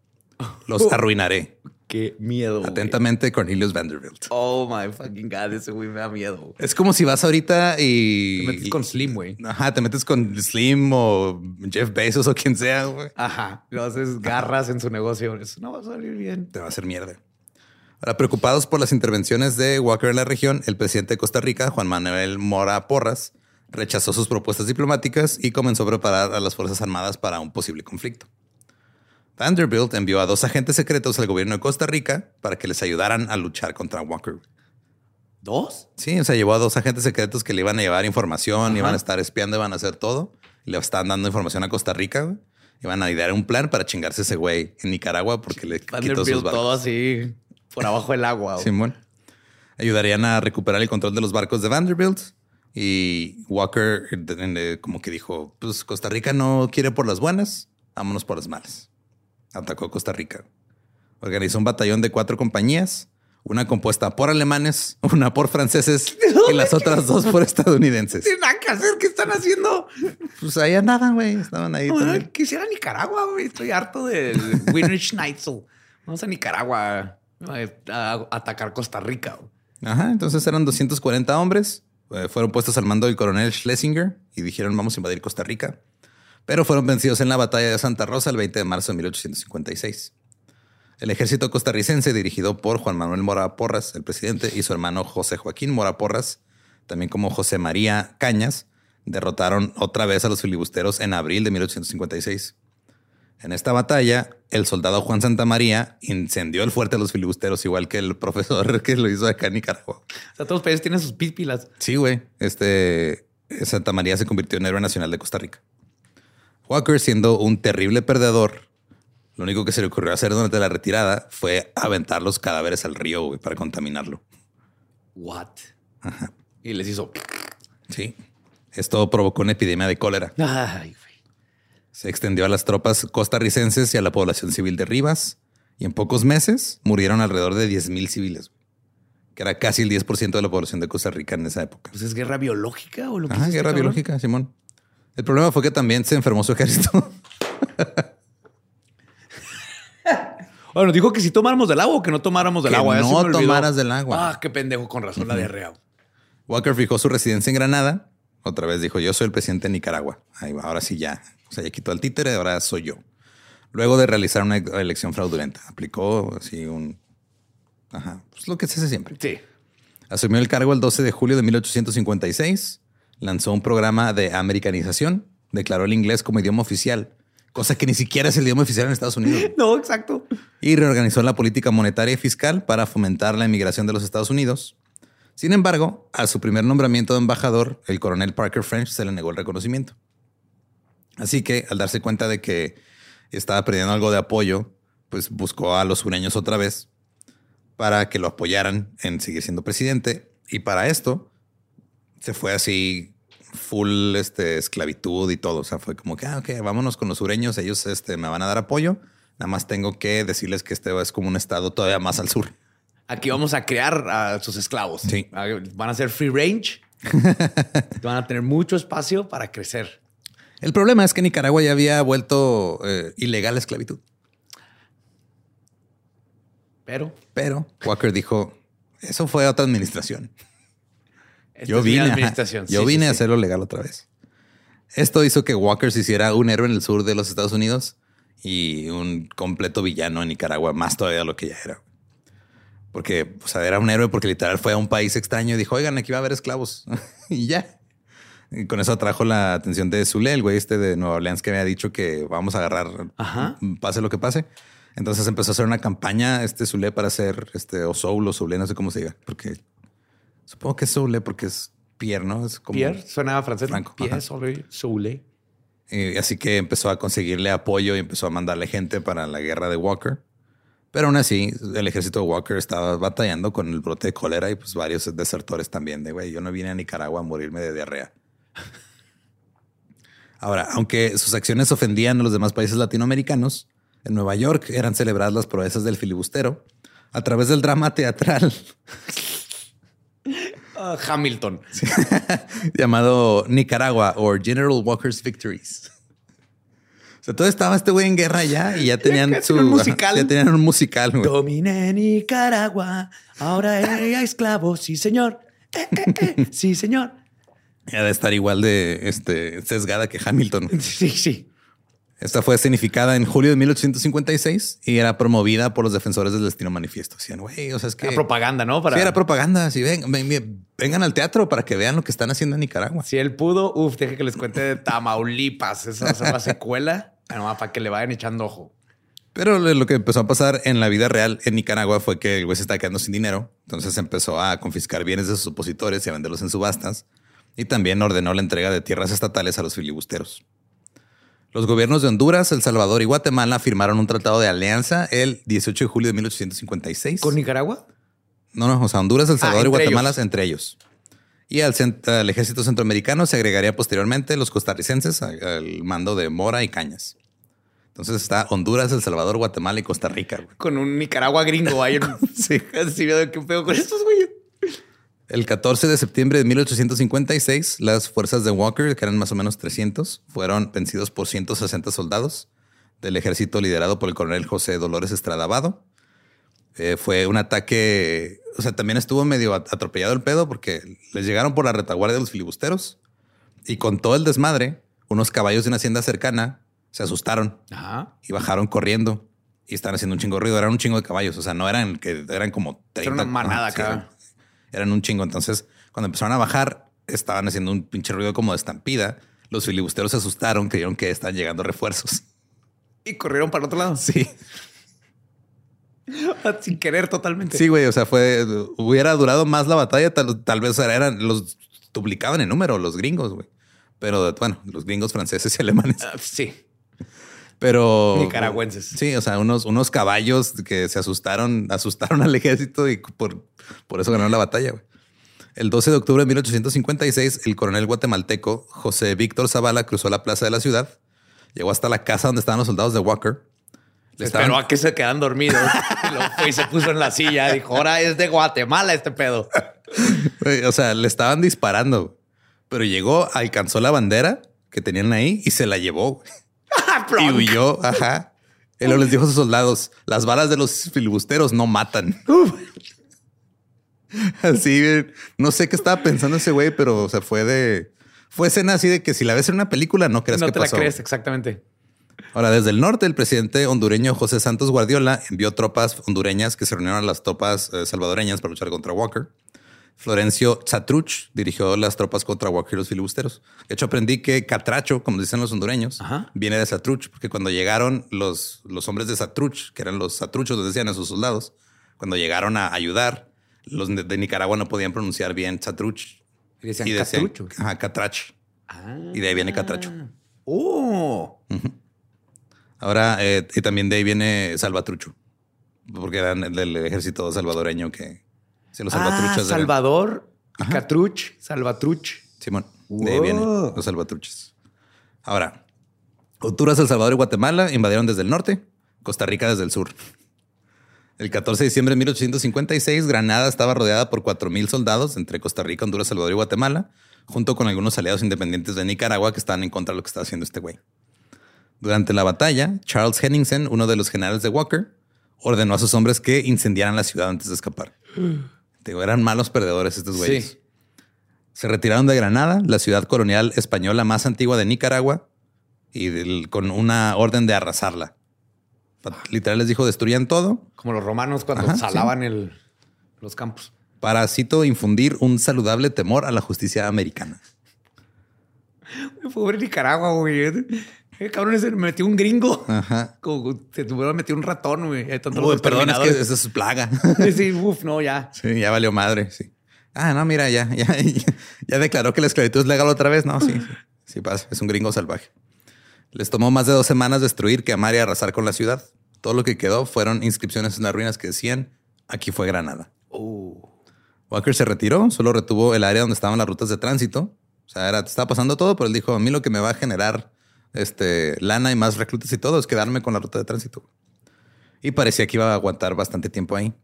Los arruinaré.
Qué miedo. güey.
Atentamente, Cornelius Vanderbilt.
Oh my fucking god, ese güey me da miedo. güey.
Es como si vas ahorita y...
Te metes con Slim, güey.
Ajá, te metes con Slim o Jeff Bezos o quien sea, güey.
Ajá. Lo haces garras en su negocio. Eso no va a salir bien.
Te va a hacer mierda. Ahora, preocupados por las intervenciones de Walker en la región, el presidente de Costa Rica, Juan Manuel Mora Porras, rechazó sus propuestas diplomáticas y comenzó a preparar a las Fuerzas Armadas para un posible conflicto. Vanderbilt envió a dos agentes secretos al gobierno de Costa Rica para que les ayudaran a luchar contra Walker.
¿Dos?
Sí, o sea, llevó a dos agentes secretos que le iban a llevar información, iban a estar espiando, iban a hacer todo. Y le estaban dando información a Costa Rica. güey. Iban a idear un plan para chingarse ese güey en Nicaragua porque le quitó sus
Vanderbilt
barcos.
todo así por abajo del agua. güey.
Simón. Ayudarían a recuperar el control de los barcos de Vanderbilt. Y Walker eh, como que dijo, pues Costa Rica no quiere por las buenas, vámonos por las malas. Atacó Costa Rica. Organizó un batallón de cuatro compañías, una compuesta por alemanes, una por franceses y las otras dos por estadounidenses.
Tienen nada que hacer. ¿Qué están haciendo?
Pues ahí andaban, güey. Estaban ahí también.
Quisiera Nicaragua, güey. Estoy harto del Winner Schnitzel. Vamos a Nicaragua eh, a, atacar Costa Rica.
Ajá, entonces eran 240 hombres. eh, fueron puestos al mando del coronel Schlesinger y dijeron vamos a invadir Costa Rica. Pero fueron vencidos en la batalla de Santa Rosa el 20 de marzo de 1856. El ejército costarricense, dirigido por Juan Manuel Mora Porras, el presidente, y su hermano José Joaquín Mora Porras, también como José María Cañas, derrotaron otra vez a los filibusteros en abril de 1856. En esta batalla, el soldado Juan Santamaría incendió el fuerte de los filibusteros, igual que el profesor que lo hizo acá en Nicaragua.
O sea, todos los países tienen sus pípilas.
Sí, güey. Este Santa María se convirtió en héroe nacional de Costa Rica. Walker, siendo un terrible perdedor, lo único que se le ocurrió hacer durante la retirada fue aventar los cadáveres al río güey, para contaminarlo.
What? Y les hizo.
Sí. Esto provocó una epidemia de cólera.
Ay, güey.
Se extendió a las tropas costarricenses y a la población civil de Rivas. Y en pocos meses murieron alrededor de 10.000 civiles, que era casi el 10% de la población de Costa Rica en esa época.
Pues es guerra biológica o lo que
Ajá,
este
guerra biológica, Simón. El problema fue que también se enfermó su ejército.
Bueno, dijo que si tomáramos del agua o que no tomáramos del
Que
agua.
No tomaras del agua.
Ah, qué pendejo, con razón la diarrea.
Walker fijó su residencia en Granada. Otra vez dijo, yo soy el presidente de Nicaragua. Ahí va, ahora sí ya. O sea, ya quitó el títere, ahora soy yo. Luego de realizar una elección fraudulenta, aplicó así un... Ajá, pues lo que se hace siempre.
Sí.
Asumió el cargo el 12 de julio de 1856, lanzó un programa de americanización, declaró el inglés como idioma oficial, cosa que ni siquiera es el idioma oficial en Estados Unidos,
No, exacto.
y reorganizó la política monetaria y fiscal para fomentar la inmigración de los Estados Unidos. Sin embargo, a su primer nombramiento de embajador, el coronel Parker French se le negó el reconocimiento. Así que, al darse cuenta de que estaba perdiendo algo de apoyo, pues buscó a los sureños otra vez para que lo apoyaran en seguir siendo presidente. Y para esto se fue así full este, esclavitud y todo. O sea, fue como que, ah, ok, vámonos con los sureños, ellos este, me van a dar apoyo. Nada más tengo que decirles que este es como un estado todavía más al sur.
Aquí vamos a crear a sus esclavos.
Sí.
Ah, Van a ser free range. Van a tener mucho espacio para crecer.
El problema es que Nicaragua ya había vuelto eh, ilegal la esclavitud.
Pero
Pero Walker dijo, eso fue otra administración.
Esta
Yo vine,
administración.
yo
Sí,
vine
sí,
a hacerlo legal otra vez. Esto hizo que Walker se hiciera un héroe en el sur de los Estados Unidos y un completo villano en Nicaragua, más todavía de lo que ya era. Porque, o sea, era un héroe porque literal fue a un país extraño y dijo, oigan, aquí va a haber esclavos. y ya. Y con eso atrajo la atención de Zule, el güey este de Nueva Orleans que había dicho que vamos a agarrar,
Ajá.
pase lo que pase. Entonces empezó a hacer una campaña este Zule para hacer este o Soul o Zule, no sé cómo se diga, porque supongo que es Zule porque es Pierre, ¿no? Es como
Pierre suena a francés.
Franco,
Pierre sobre Soule.
Eh, así que empezó a conseguirle apoyo y empezó a mandarle gente para la guerra de Walker. Pero aún así, el ejército de Walker estaba batallando con el brote de cólera y pues varios desertores también de, güey, yo no vine a Nicaragua a morirme de diarrea. Ahora, aunque sus acciones ofendían a los demás países latinoamericanos, En Nueva York eran celebradas las proezas del filibustero a través del drama teatral
Ah, Hamilton.
llamado Nicaragua o General Walker's Victories. O sea, todo estaba este güey en guerra ya y ya tenían
Ya
su
un musical.
Ya tenían un musical. güey.
Dominé Nicaragua, ahora ella esclavo, sí señor. Eh, eh, eh, Sí señor.
Ya de estar igual de este, sesgada que Hamilton.
Sí, sí.
Esta fue escenificada en julio de 1856 y era promovida por los defensores del destino manifiesto. Decían, güey, o sea, es que
Era propaganda, ¿no? Para...
Sí, era propaganda. Sí, ven, ven- ven- vengan al teatro para que vean lo que están haciendo en Nicaragua.
Si él pudo, uf, deje que les cuente de Tamaulipas. Esa va a ser la secuela. Nomás para que le vayan echando ojo.
Pero lo lo que empezó a pasar en la vida real en Nicaragua fue que el güey se estaba quedando sin dinero. Entonces empezó a confiscar bienes de sus opositores y a venderlos en subastas. Y también ordenó la entrega de tierras estatales a los filibusteros. Los gobiernos de Honduras, El Salvador y Guatemala firmaron un tratado de alianza el 18 de julio de 1856.
¿Con Nicaragua?
No, no, o sea, Honduras, El Salvador y Guatemala
ellos.
entre ellos. Y al, ejército centroamericano se agregaría posteriormente los costarricenses al mando de Mora y Cañas. Entonces está Honduras, El Salvador, Guatemala y Costa Rica. güey.
Con un Nicaragua gringo ahí.
Sí.
Así veo qué pedo con estos güeyes.
El 14 de septiembre de 1856, las fuerzas de Walker, que eran más o menos 300, fueron vencidos por 160 soldados del ejército liderado por el coronel José Dolores Estrada Vado. Eh, fue un ataque, o sea, también estuvo medio at- atropellado el pedo porque les llegaron por la retaguardia de los filibusteros y con todo el desmadre, unos caballos de una hacienda cercana se asustaron
Ajá.
y bajaron corriendo y estaban haciendo un chingo de ruido. Eran un chingo de caballos. O sea, no eran que eran como 30.
una manada
sí. Eran- un chingo. Entonces, cuando empezaron a bajar, estaban haciendo un pinche ruido como de estampida. Los filibusteros se asustaron, creyeron que estaban llegando refuerzos.
Y corrieron para el otro lado.
Sí,
Sin querer totalmente.
sí, güey. O sea, fue hubiera durado más la batalla. Tal, tal vez eran los duplicaban en número los gringos, güey. Pero bueno, los gringos franceses y alemanes.
Ah, sí.
Pero
Nicaragüenses.
Sí, o sea, unos, unos caballos que se asustaron, asustaron al ejército y por, por eso ganaron la batalla. güey. El 12 de octubre de 1856, el coronel guatemalteco José Víctor Zavala cruzó la plaza de la ciudad, llegó hasta la casa donde estaban los soldados de Walker. Le estaban-
Esperó a que se quedan dormidos. y y se puso en la silla. Dijo, ahora es de Guatemala este pedo.
O sea, le estaban disparando, pero llegó, alcanzó la bandera que tenían ahí y se la llevó. Y huyó. Ajá. Él les dijo a sus soldados: las balas de los filibusteros no matan. Así, no sé qué estaba pensando ese güey, pero o sea, fue de. Fue escena así de que si la ves en una película, no crees
no
que
te
pasó.
la crees, exactamente.
Ahora, desde el norte, el presidente hondureño José Santos Guardiola envió tropas hondureñas que se reunieron a las tropas eh, salvadoreñas para luchar contra Walker. Florencio Zatruch dirigió las tropas contra Walker y los filibusteros. De hecho, aprendí que catracho, como dicen los hondureños,
Ajá.
viene de Zatruch, porque cuando llegaron los, los hombres de Zatruch, que eran los Zatruchos, les decían a sus soldados, cuando llegaron a ayudar, los de, de Nicaragua no podían pronunciar bien Zatruch.
Y decían,
Y decían, ajá, catrach. Y de ahí viene catracho.
Oh.
Ahora, eh, y también de ahí viene Salvatrucho, porque eran del ejército salvadoreño que sí, los
Ah,
eran-
Salvador, Catruch, Salvatruch.
Simón, de ahí vienen
Wow.
los salvatruches. Ahora, Honduras, El Salvador y Guatemala invadieron desde el norte, Costa Rica desde el sur. El 14 de diciembre de 1856, Granada estaba rodeada por 4.000 soldados entre Costa Rica, Honduras, Salvador y Guatemala, junto con algunos aliados independientes de Nicaragua que estaban en contra de lo que estaba haciendo este güey. Durante la batalla, Charles Henningsen, uno de los generales de Walker, ordenó a sus hombres que incendiaran la ciudad antes de escapar. Digo, eran malos perdedores estos güeyes.
Sí.
Se retiraron de Granada, la ciudad colonial española más antigua de Nicaragua, y del- con una orden de arrasarla. Literal les dijo, destruyan todo
Como los romanos cuando
Ajá,
salaban el, los campos.
para, cito, infundir un saludable temor a la justicia americana.
Pobre Nicaragua, güey. Eh, cabrón, se metió un gringo.
Ajá.
Como se tuviera metido un ratón, güey.
Uy, perdón, es que eso es plaga.
Sí, sí, uf, no, ya.
Sí, ya valió madre, sí. Ah, no, mira, ya, ya, ya, ya declaró que la esclavitud es legal otra vez. No, sí, sí, sí pasa. Es un gringo salvaje. Les tomó más de dos semanas destruir, quemar y arrasar con la ciudad. Todo lo que quedó fueron inscripciones en las ruinas que decían, aquí fue Granada. Walker se retiró, solo retuvo el área donde estaban las rutas de tránsito. O sea, era, estaba pasando todo, pero él dijo, a mí lo que me va a generar este, lana y más reclutas y todo es quedarme con la ruta de tránsito. Y parecía que iba a aguantar bastante tiempo ahí.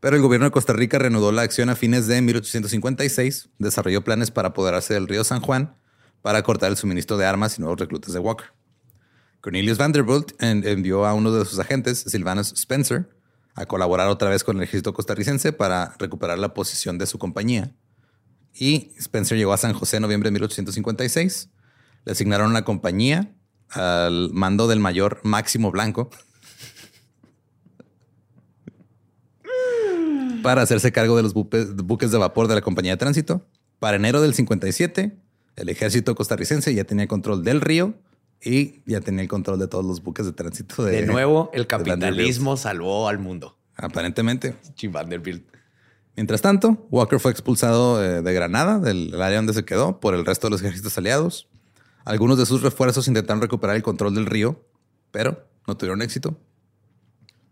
Pero el gobierno de Costa Rica reanudó la acción a fines de 1856, desarrolló planes para apoderarse del río San Juan para cortar el suministro de armas y nuevos reclutas de Walker. Cornelius Vanderbilt envió a uno de sus agentes, Silvanus Spencer, a colaborar otra vez con el ejército costarricense para recuperar la posición de su compañía. Y Spencer llegó a San José en noviembre de 1856. Le asignaron la compañía al mando del mayor Máximo Blanco para hacerse cargo de los buques de vapor de la compañía de tránsito. Para enero del 57, el ejército costarricense ya tenía control del río y ya tenía el control de todos los buques de tránsito.
De, nuevo, el capitalismo salvó al mundo.
Aparentemente.
Vanderbilt.
Mientras tanto, Walker fue expulsado eh, de Granada, del área donde se quedó, por el resto de los ejércitos aliados. Algunos de sus refuerzos intentaron recuperar el control del río, pero no tuvieron éxito.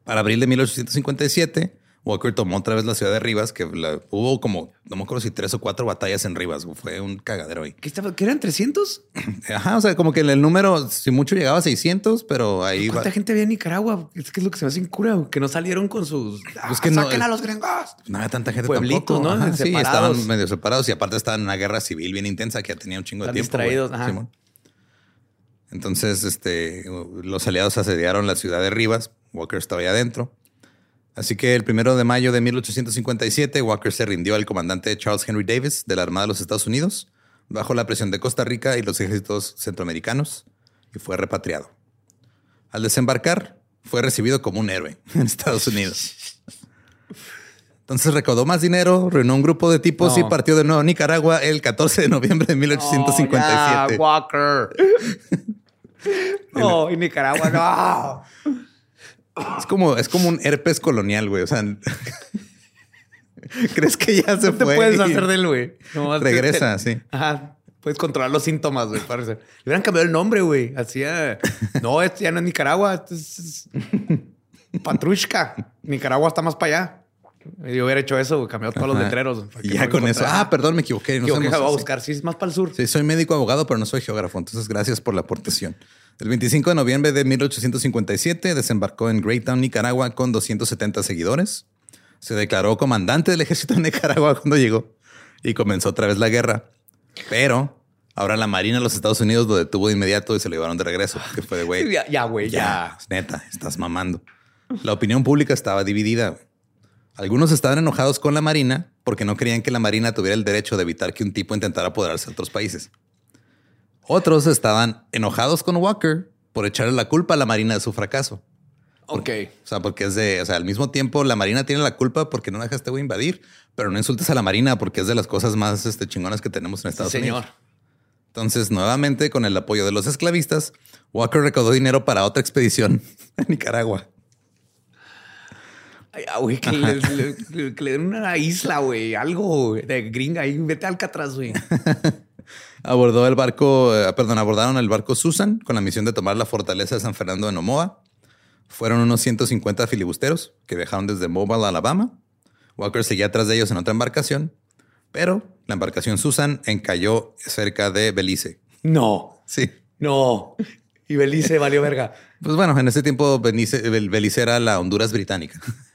Para abril de 1857, Walker tomó otra vez la ciudad de Rivas, que hubo como, no me acuerdo si tres o cuatro batallas en Rivas. Fue un cagadero ahí.
¿Qué, estaba, ¿Qué eran 300?
Ajá, o sea, como que el número, si mucho llegaba a 600, pero ahí
¿Cuánta gente había en Nicaragua? Es que es lo que se me hace incura, que no salieron con sus...
Pues que no,
a los gringos!
No había tanta gente
Pueblitos,
tampoco.
¿no?
sí, estaban medio separados y aparte estaban en una guerra civil bien intensa que ya tenía un chingo de tiempo.
distraídos, ajá.
Entonces, este, los aliados asediaron la ciudad de Rivas. Walker estaba ahí adentro. Así que el primero de mayo de 1857, Walker se rindió al comandante Charles Henry Davis de la Armada de los Estados Unidos, bajo la presión de Costa Rica y los ejércitos centroamericanos, y fue repatriado. Al desembarcar, fue recibido como un héroe en Estados Unidos. Entonces recaudó más dinero, reunió un grupo de tipos y partió de nuevo a Nicaragua el 14 de noviembre de 1857.
Walker. no, en Nicaragua no.
Es como, es como un herpes colonial, güey. O sea, ¿crees que ya se
fue?
te
puedes hacer del güey.
Regresa, sí.
Ajá. Puedes controlar los síntomas, güey. Parece. Le hubieran cambiado el nombre, güey. Hacía. No, este ya no es Nicaragua. Este es. Patrushka. Nicaragua está más para allá. Yo hubiera hecho eso, cambiado todos los letreros.
Y ya con eso. Ah, perdón, me equivoqué.
No me a buscar. Sí, es más para el sur.
Sí, soy médico abogado, pero no soy geógrafo. Entonces, gracias por la aportación. El 25 de noviembre de 1857 desembarcó en Greytown, Nicaragua, con 270 seguidores. Se declaró comandante del ejército de Nicaragua cuando llegó y comenzó otra vez la guerra. Pero ahora la Marina de los Estados Unidos lo detuvo de inmediato y se lo llevaron de regreso. Que fue de güey.
Ya, güey, ya,
Neta, estás mamando. La opinión pública estaba dividida. Algunos estaban enojados con la Marina porque no creían que la Marina tuviera el derecho de evitar que un tipo intentara apoderarse de otros países. Otros estaban enojados con Walker por echarle la culpa a la Marina de su fracaso.
ok.
O sea, porque es de, o sea, al mismo tiempo la Marina tiene la culpa porque no dejaste a invadir, pero no insultes a la Marina porque es de las cosas más este, chingonas que tenemos en Estados sí, Unidos. Señor. Entonces, nuevamente, con el apoyo de los esclavistas, Walker recaudó dinero para otra expedición a Nicaragua.
Ah, güey, que, le, den una isla, güey, algo de gringa ahí, vete a Alcatraz, güey.
Abordó el barco, eh, perdón, abordaron el barco Susan con la misión de tomar la fortaleza de San Fernando de Nomoa. Fueron unos 150 filibusteros que viajaron desde Mobile, Alabama. Walker seguía atrás de ellos en otra embarcación, pero la embarcación Susan encalló cerca de Belice.
No.
Sí.
No. Y Belice valió verga.
Pues bueno, en ese tiempo Belice, Belice era la Honduras británica.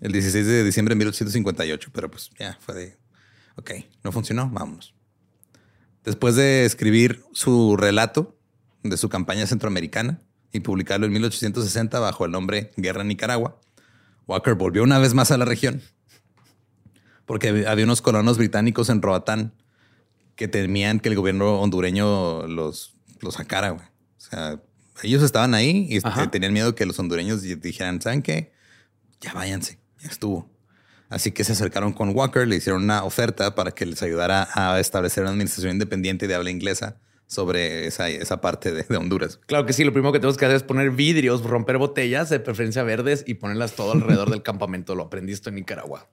El 16 de diciembre de 1858, pero pues ya fue de, ok, no funcionó, vamos. Después de escribir su relato de su campaña centroamericana y publicarlo en 1860 bajo el nombre Guerra en Nicaragua, Walker volvió una vez más a la región porque había unos colonos británicos en Roatán que temían que el gobierno hondureño los, los sacara. O sea, ellos estaban ahí y tenían miedo que los hondureños dijeran, ¿saben qué? Ya váyanse, ya estuvo. Así que se acercaron con Walker, le hicieron una oferta para que les ayudara a establecer una administración independiente de habla inglesa sobre esa, esa parte de, Honduras.
Claro que sí, lo primero que tenemos que hacer es poner vidrios, romper botellas de preferencia verdes y ponerlas todo alrededor del campamento. Lo aprendiste en Nicaragua.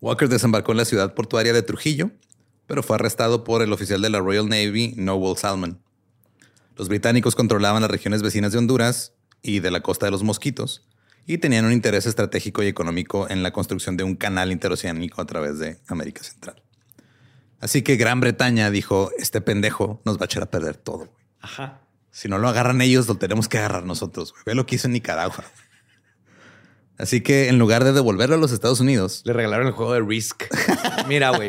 Walker desembarcó en la ciudad portuaria de Trujillo, pero fue arrestado por el oficial de la Royal Navy, Noel Salmon. Los británicos controlaban las regiones vecinas de Honduras y de la costa de los Mosquitos, y tenían un interés estratégico y económico en la construcción de un canal interoceánico a través de América Central. Así que Gran Bretaña dijo, este pendejo nos va a echar a perder todo.
Ajá.
Si no lo agarran ellos, lo tenemos que agarrar nosotros. güey. Ve lo que hizo en Nicaragua. Así que en lugar de devolverlo a los Estados Unidos,
Le regalaron el juego de Risk. Mira, güey.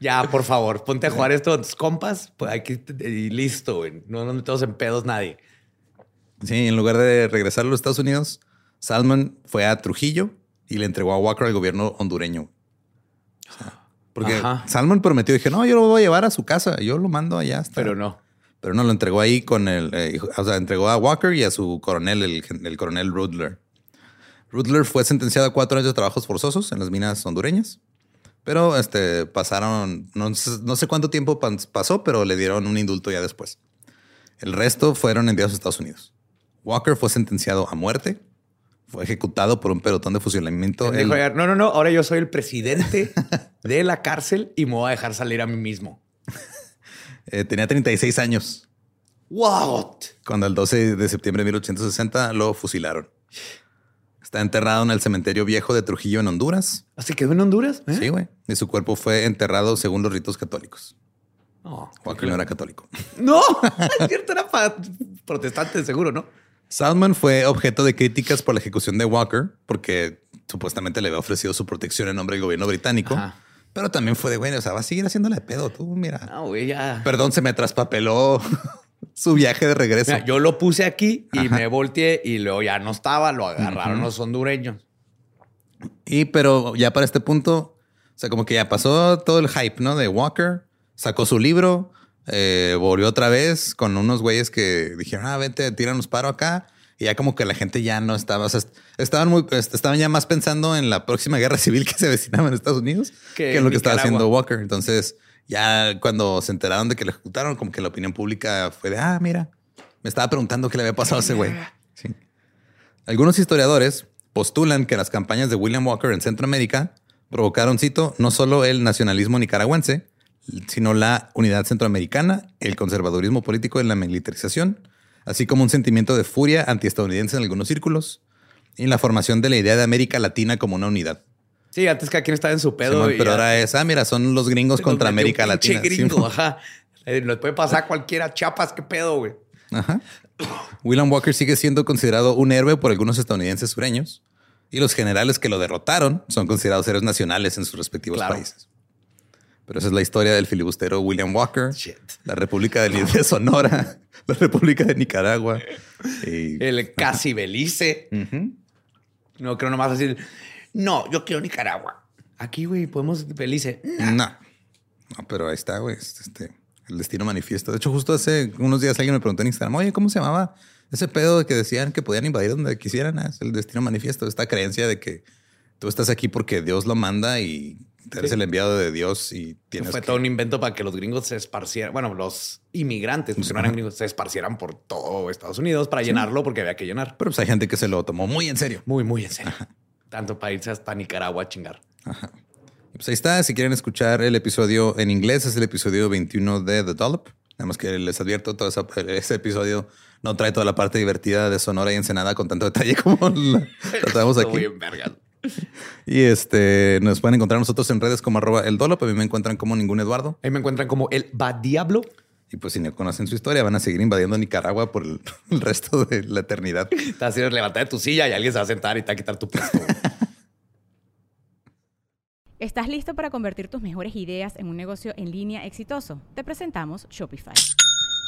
Ya, por favor, ponte a jugar esto con tus compas. Pues aquí y listo, güey. No nos metemos en pedos nadie.
Sí, en lugar de regresar a los Estados Unidos, Salman fue a Trujillo y le entregó a Walker al gobierno hondureño. O sea, porque
Ajá.
Salman prometió, dije, no, yo lo voy a llevar a su casa, yo lo mando allá. hasta-".
Pero no.
Pero no, lo entregó ahí con el, eh, o sea, entregó a Walker y a su coronel, el, el coronel Rudler. Rudler fue sentenciado a cuatro años de trabajos forzosos en las minas hondureñas. Pero este, pasaron, no, sé- no sé cuánto tiempo pas- pasó, pero le dieron un indulto ya después. El resto fueron enviados a Estados Unidos. Walker fue sentenciado a muerte. Fue ejecutado por un pelotón de fusilamiento.
Dijo,
El-
no, no, no. Ahora yo soy el presidente de la cárcel y me voy a dejar salir a mí mismo.
eh, tenía 36 años
What?
cuando el 12 de septiembre de 1860 lo fusilaron. Está enterrado en el cementerio viejo de Trujillo en Honduras.
¿Así quedó en Honduras? ¿Eh?
Sí, güey. Y su cuerpo fue enterrado según los ritos católicos.
No,
Walker no era católico.
no, es cierto, era protestante, seguro, ¿no?
Salman fue objeto de críticas por la ejecución de Walker porque supuestamente le había ofrecido su protección en nombre del gobierno británico.
Ajá.
Pero también fue de, güey, o sea, va a seguir haciéndole de pedo. Tú, mira.
No, güey, ya.
Perdón, se me traspapeló su viaje de regreso.
Mira, yo lo puse aquí y
Ajá.
me volteé y luego ya no estaba, lo agarraron los hondureños.
Y pero ya para este punto, o sea, como que ya pasó todo el hype, ¿no? De Walker, sacó su libro, eh, volvió otra vez con unos güeyes que dijeron, ah, vente, tíranos paro acá. Y ya como que la gente ya no estaba, o sea, est- estaban muy, est- estaban ya más pensando en la próxima guerra civil que se avecinaba en Estados Unidos
Que
que, en lo que estaba haciendo Walker. Entonces, ya cuando se enteraron de que lo ejecutaron, como que la opinión pública fue de, ah, mira, me estaba preguntando qué le había pasado a ese güey. Sí. Algunos historiadores postulan que las campañas de William Walker en Centroamérica provocaron, cito, no solo el nacionalismo nicaragüense, sino la unidad centroamericana, el conservadurismo político y la militarización, así como un sentimiento de furia antiestadounidense en algunos círculos y la formación de la idea de América Latina como una unidad.
Sí, antes cada quien estaba en su pedo.
Simón,
y
pero ahora es, ah, mira, son los gringos contra América Latina.
Gringo,
Simón.
ajá. Eh, Nos puede pasar cualquiera. Chapas, qué pedo, güey.
Ajá. William Walker sigue siendo considerado un héroe por algunos estadounidenses sureños y los generales que lo derrotaron son considerados héroes nacionales en sus respectivos
Claro.
países. Pero esa es la historia del filibustero William Walker,
Shit.
la República de, de Sonora, la República de Nicaragua. y-
El casi Belice. No creo nomás decir, no, yo quiero Nicaragua. Aquí, güey, podemos Belice.
No. No, pero ahí está, güey. es, Este, el destino manifiesto. De hecho, justo hace unos días alguien me preguntó en Instagram, oye, ¿cómo se llamaba ese pedo de que decían que podían invadir donde quisieran? Ah, es el destino manifiesto. Esta creencia de que tú estás aquí porque Dios lo manda y eres
Sí.
el enviado de Dios y tienes
Fue
que-
todo un invento para que los gringos se esparcieran. Bueno, los inmigrantes, porque no eran gringos, se esparcieran por todo Estados Unidos para llenarlo porque había que llenar.
Pero pues hay gente que se lo tomó muy en serio.
Muy, muy en serio. Tanto para irse hasta Nicaragua a chingar.
Pues ahí está. Si quieren escuchar el episodio en inglés, es el episodio 21 de The Dollop. Nada más que les advierto, todo esa- ese episodio no trae toda la parte divertida de Sonora y Ensenada con tanto detalle como la tratamos aquí.
vergas.
Y este nos pueden encontrar nosotros en redes como arroba el Dollop. A mí me encuentran como ningún Eduardo.
Ahí me encuentran como el va diablo.
Y pues si no conocen su historia, van a seguir invadiendo Nicaragua por el, el resto de la eternidad.
Te vas a ir a levantar de tu silla y alguien se va a sentar y te va a quitar tu puesto.
¿Estás listo para convertir tus mejores ideas en un negocio en línea exitoso? Te presentamos Shopify.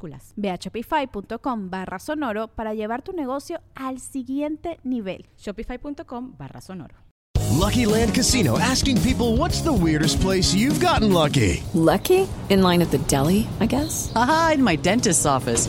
minúsculas.
Ve a shopify.com barra sonoro para llevar tu negocio al siguiente nivel.
Shopify.com barra sonoro.
Lucky Land Casino asking people what's the weirdest place you've gotten lucky?
Lucky? In line at the deli, I guess?
Aha, in my dentist's office.